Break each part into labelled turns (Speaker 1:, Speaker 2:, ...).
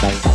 Speaker 1: Bye.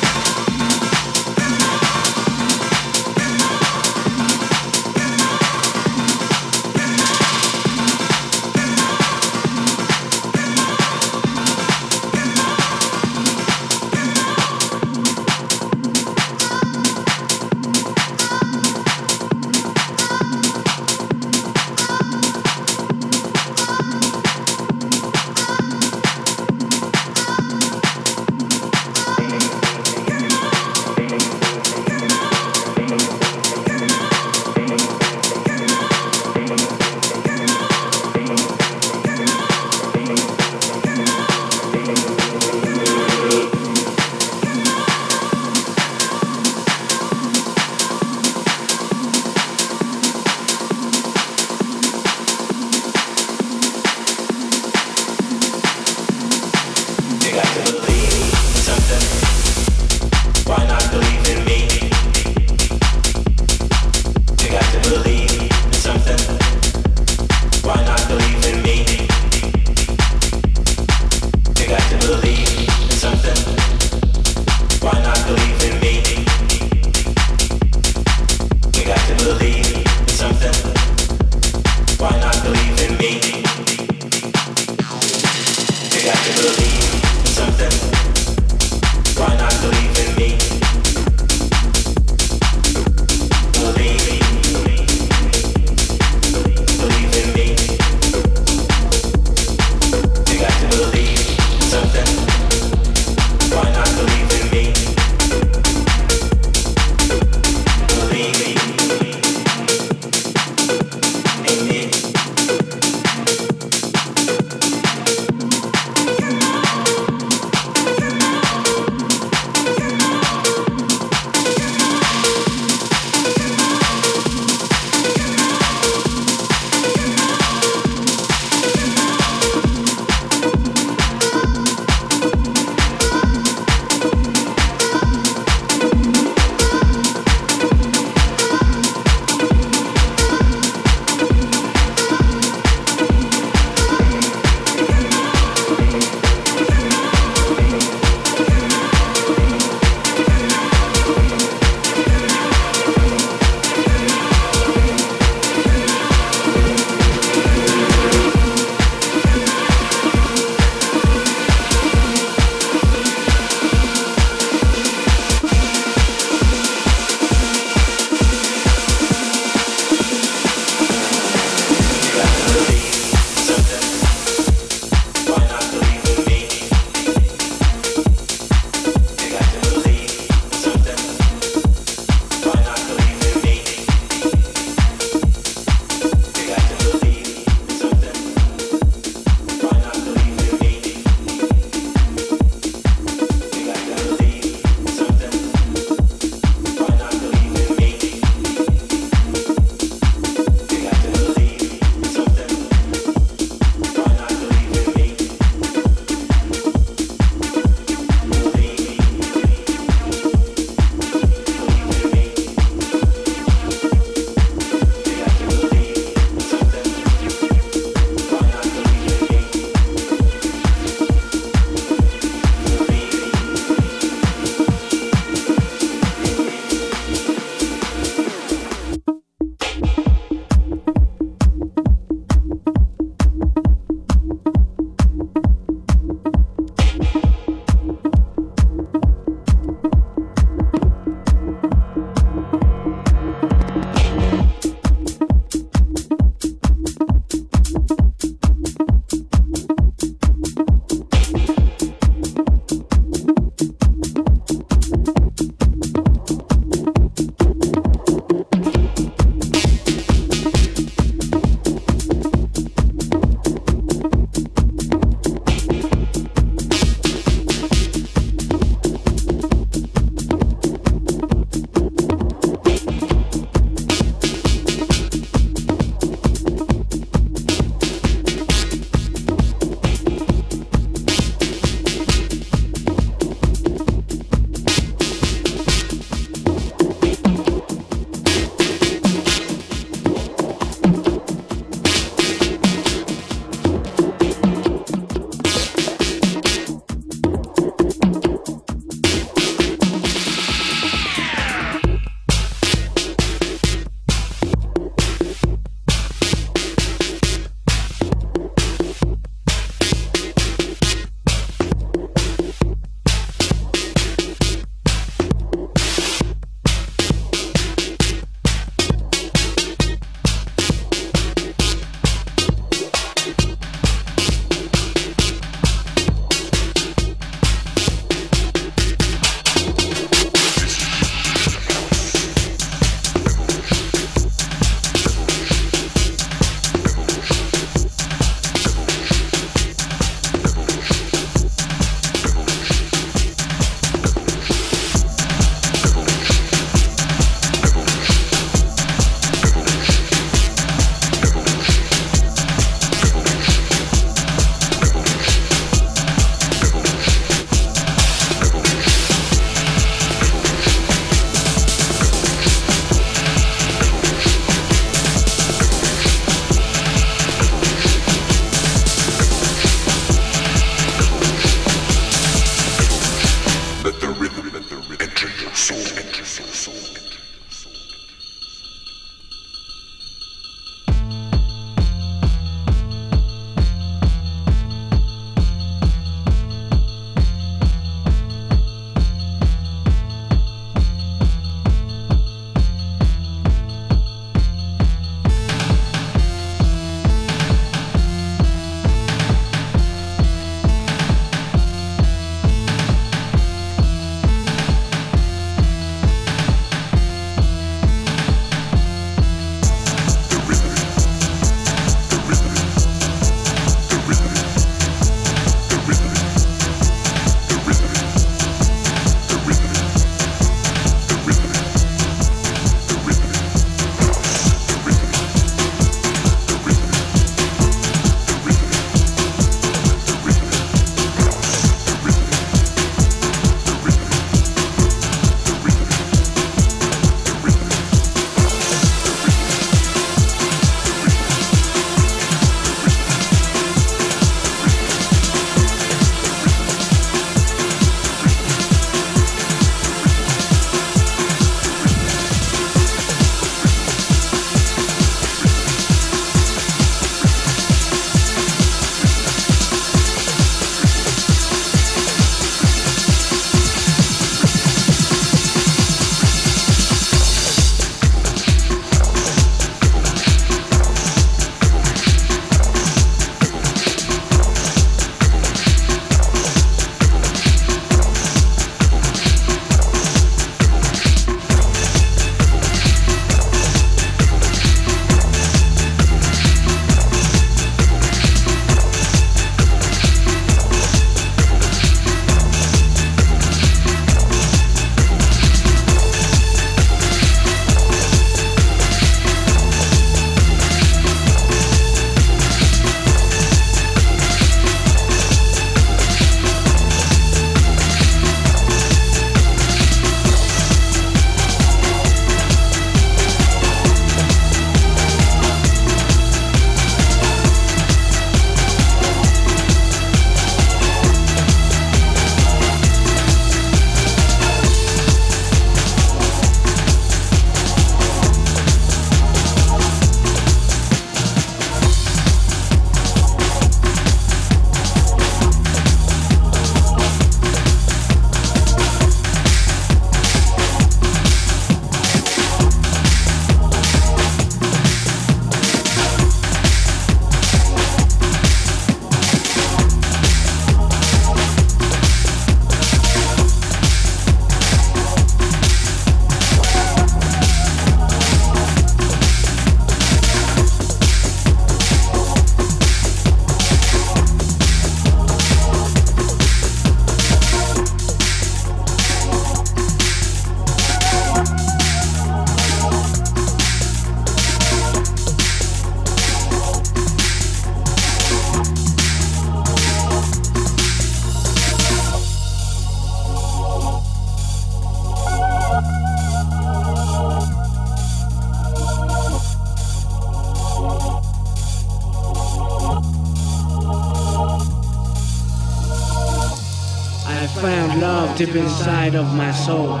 Speaker 1: Deep inside of my soul.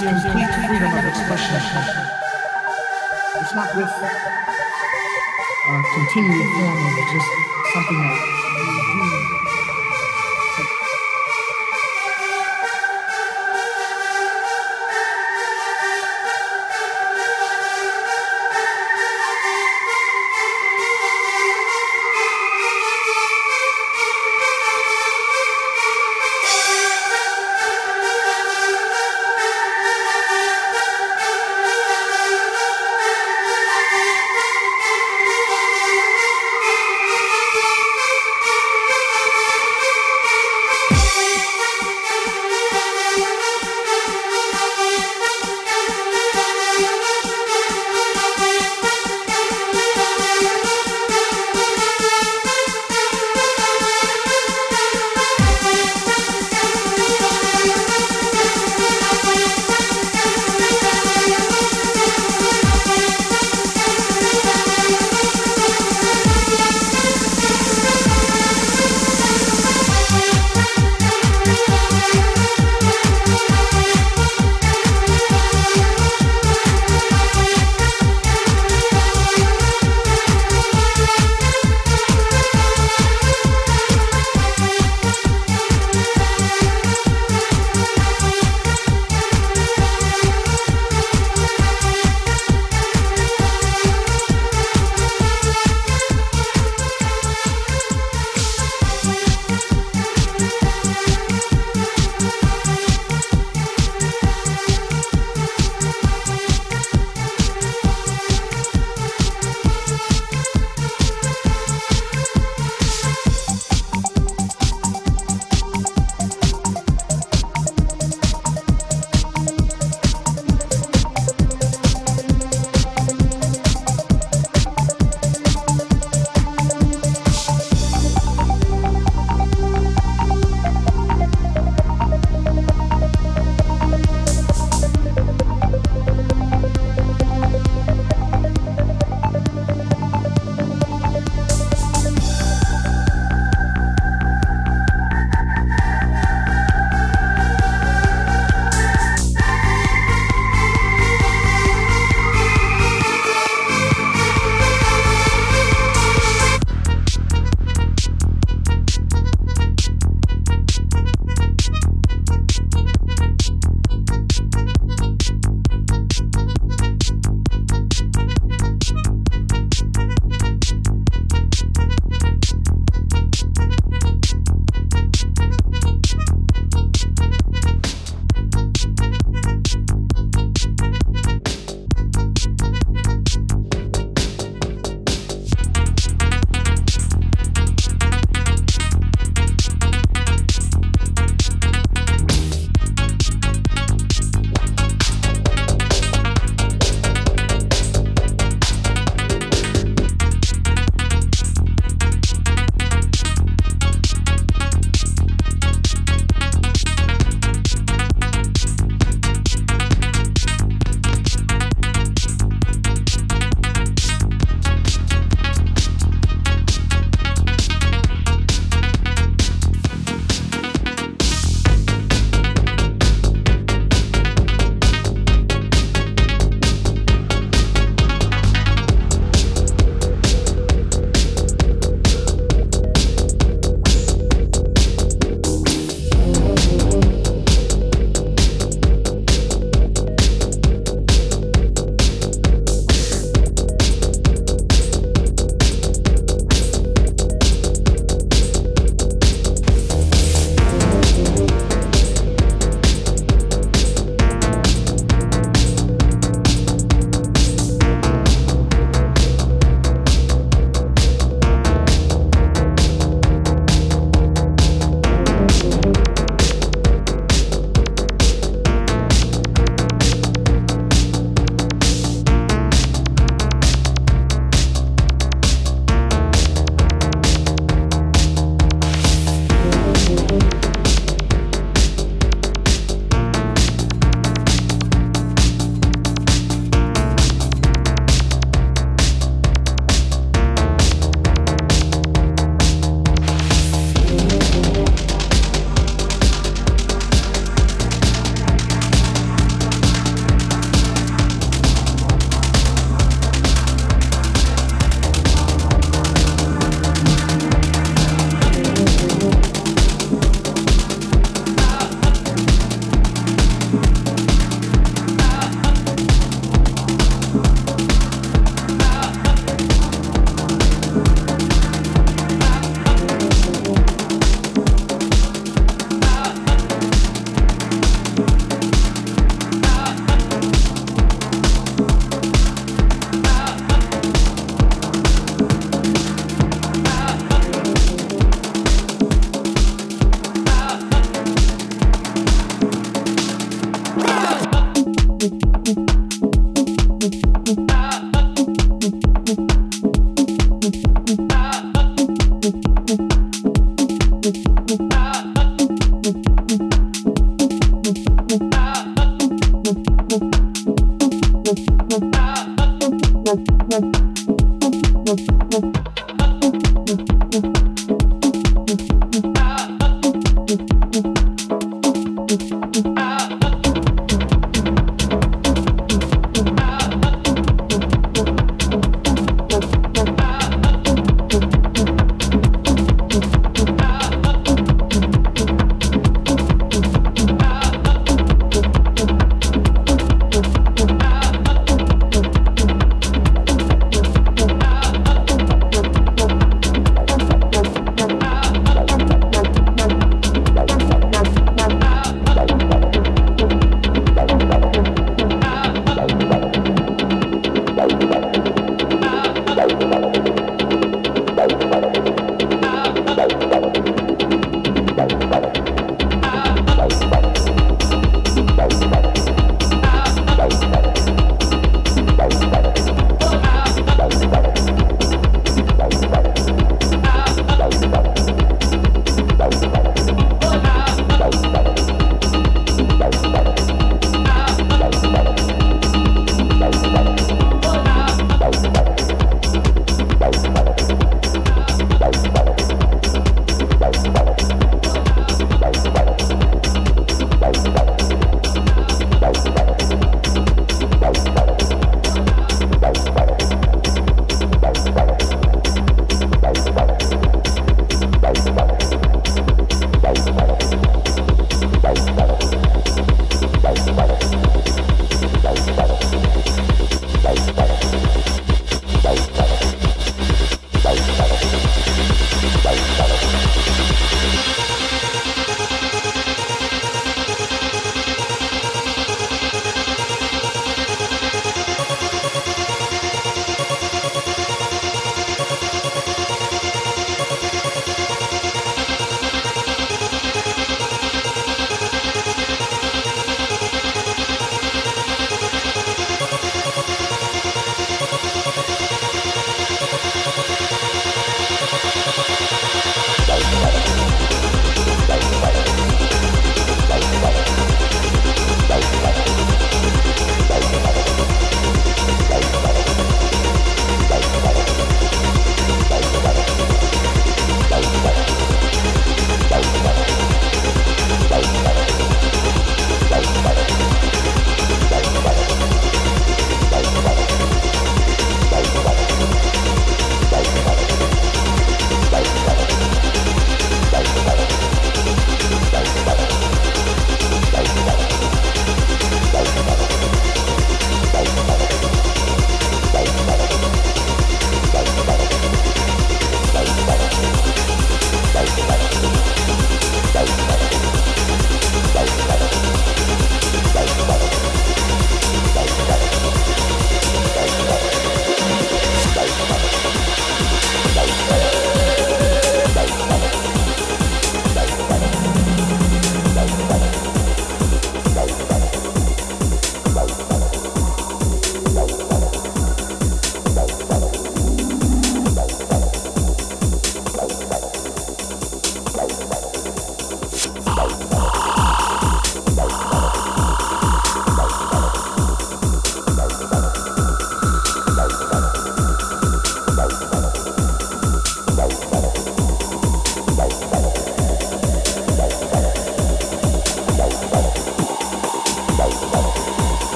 Speaker 2: Gives complete freedom of expression. It's not with a uh, continued form of just something that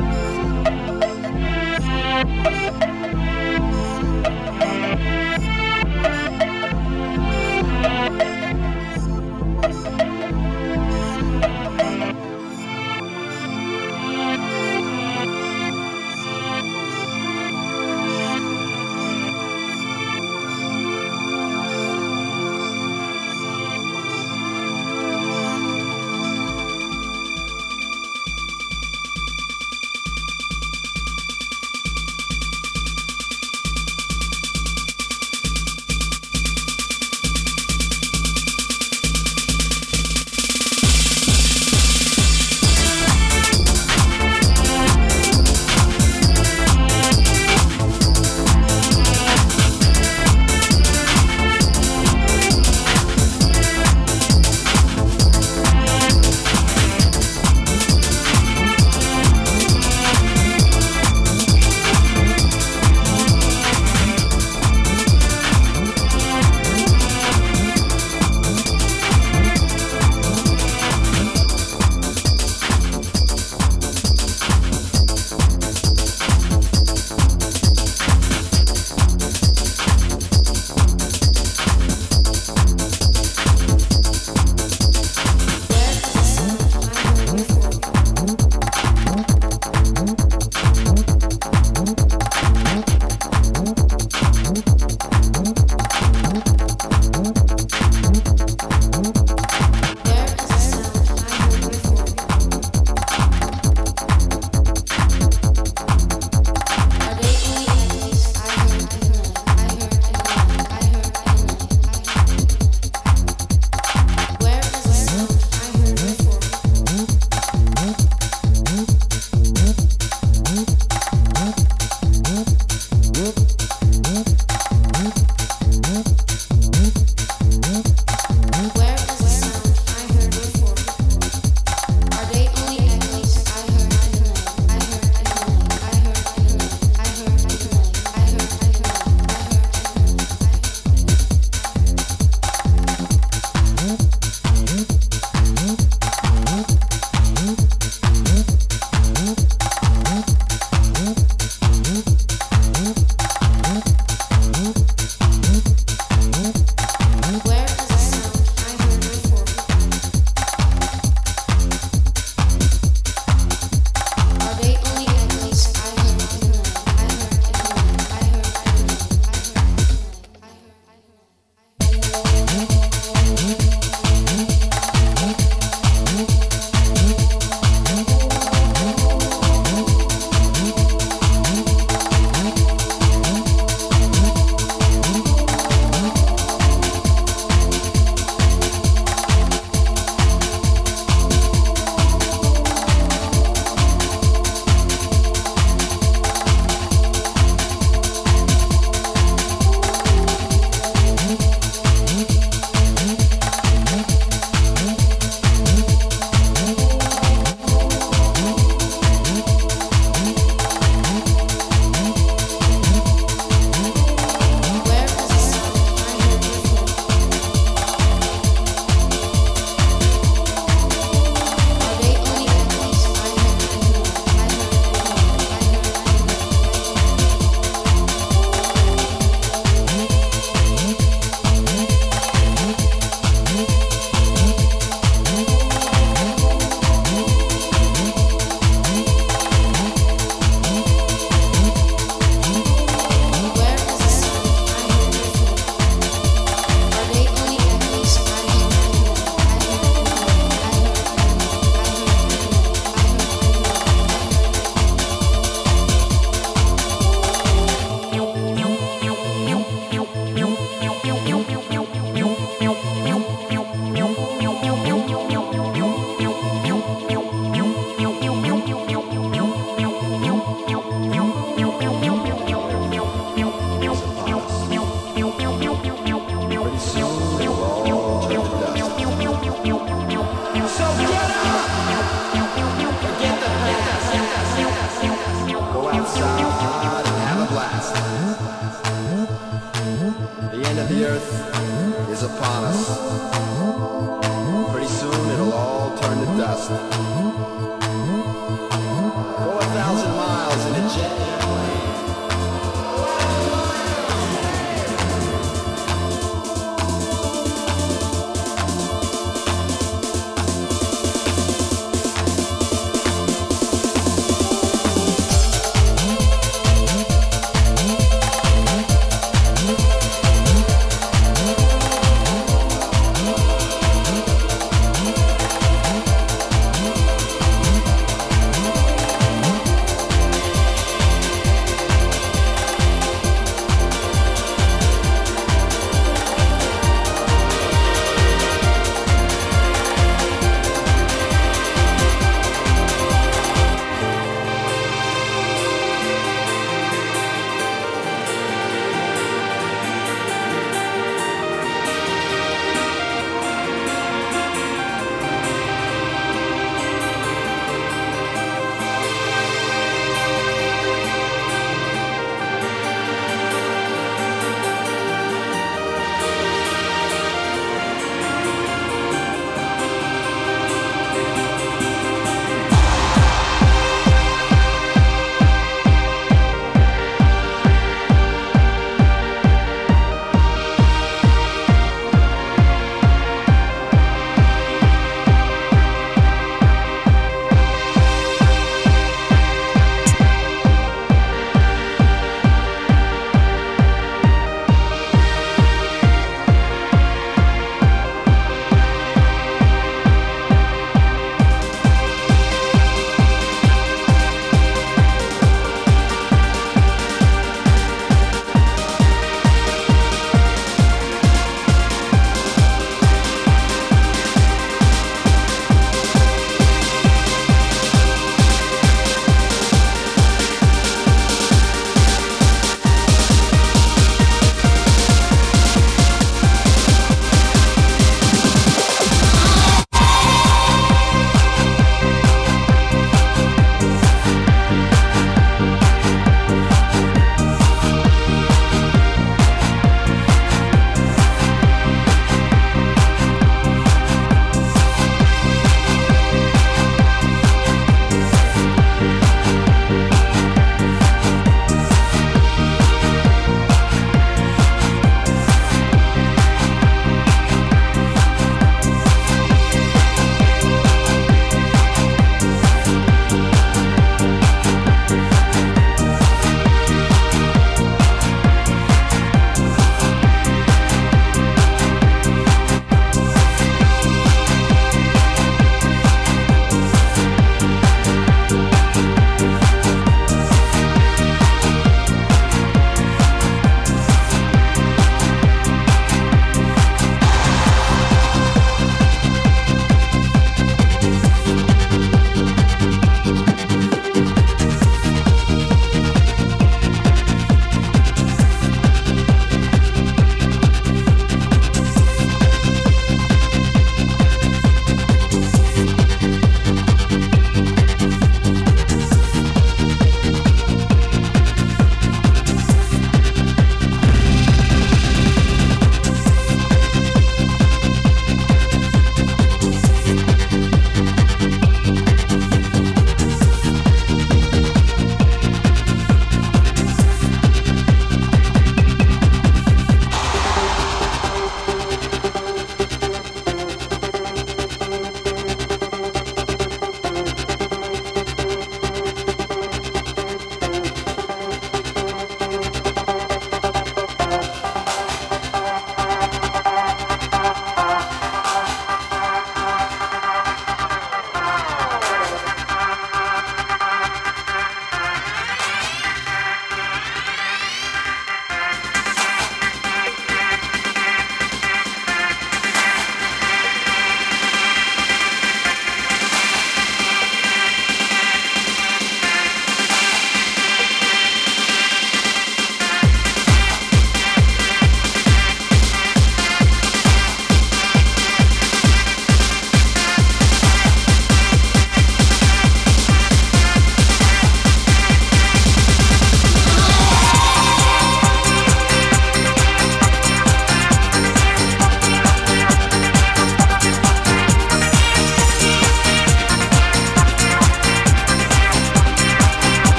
Speaker 3: Bye.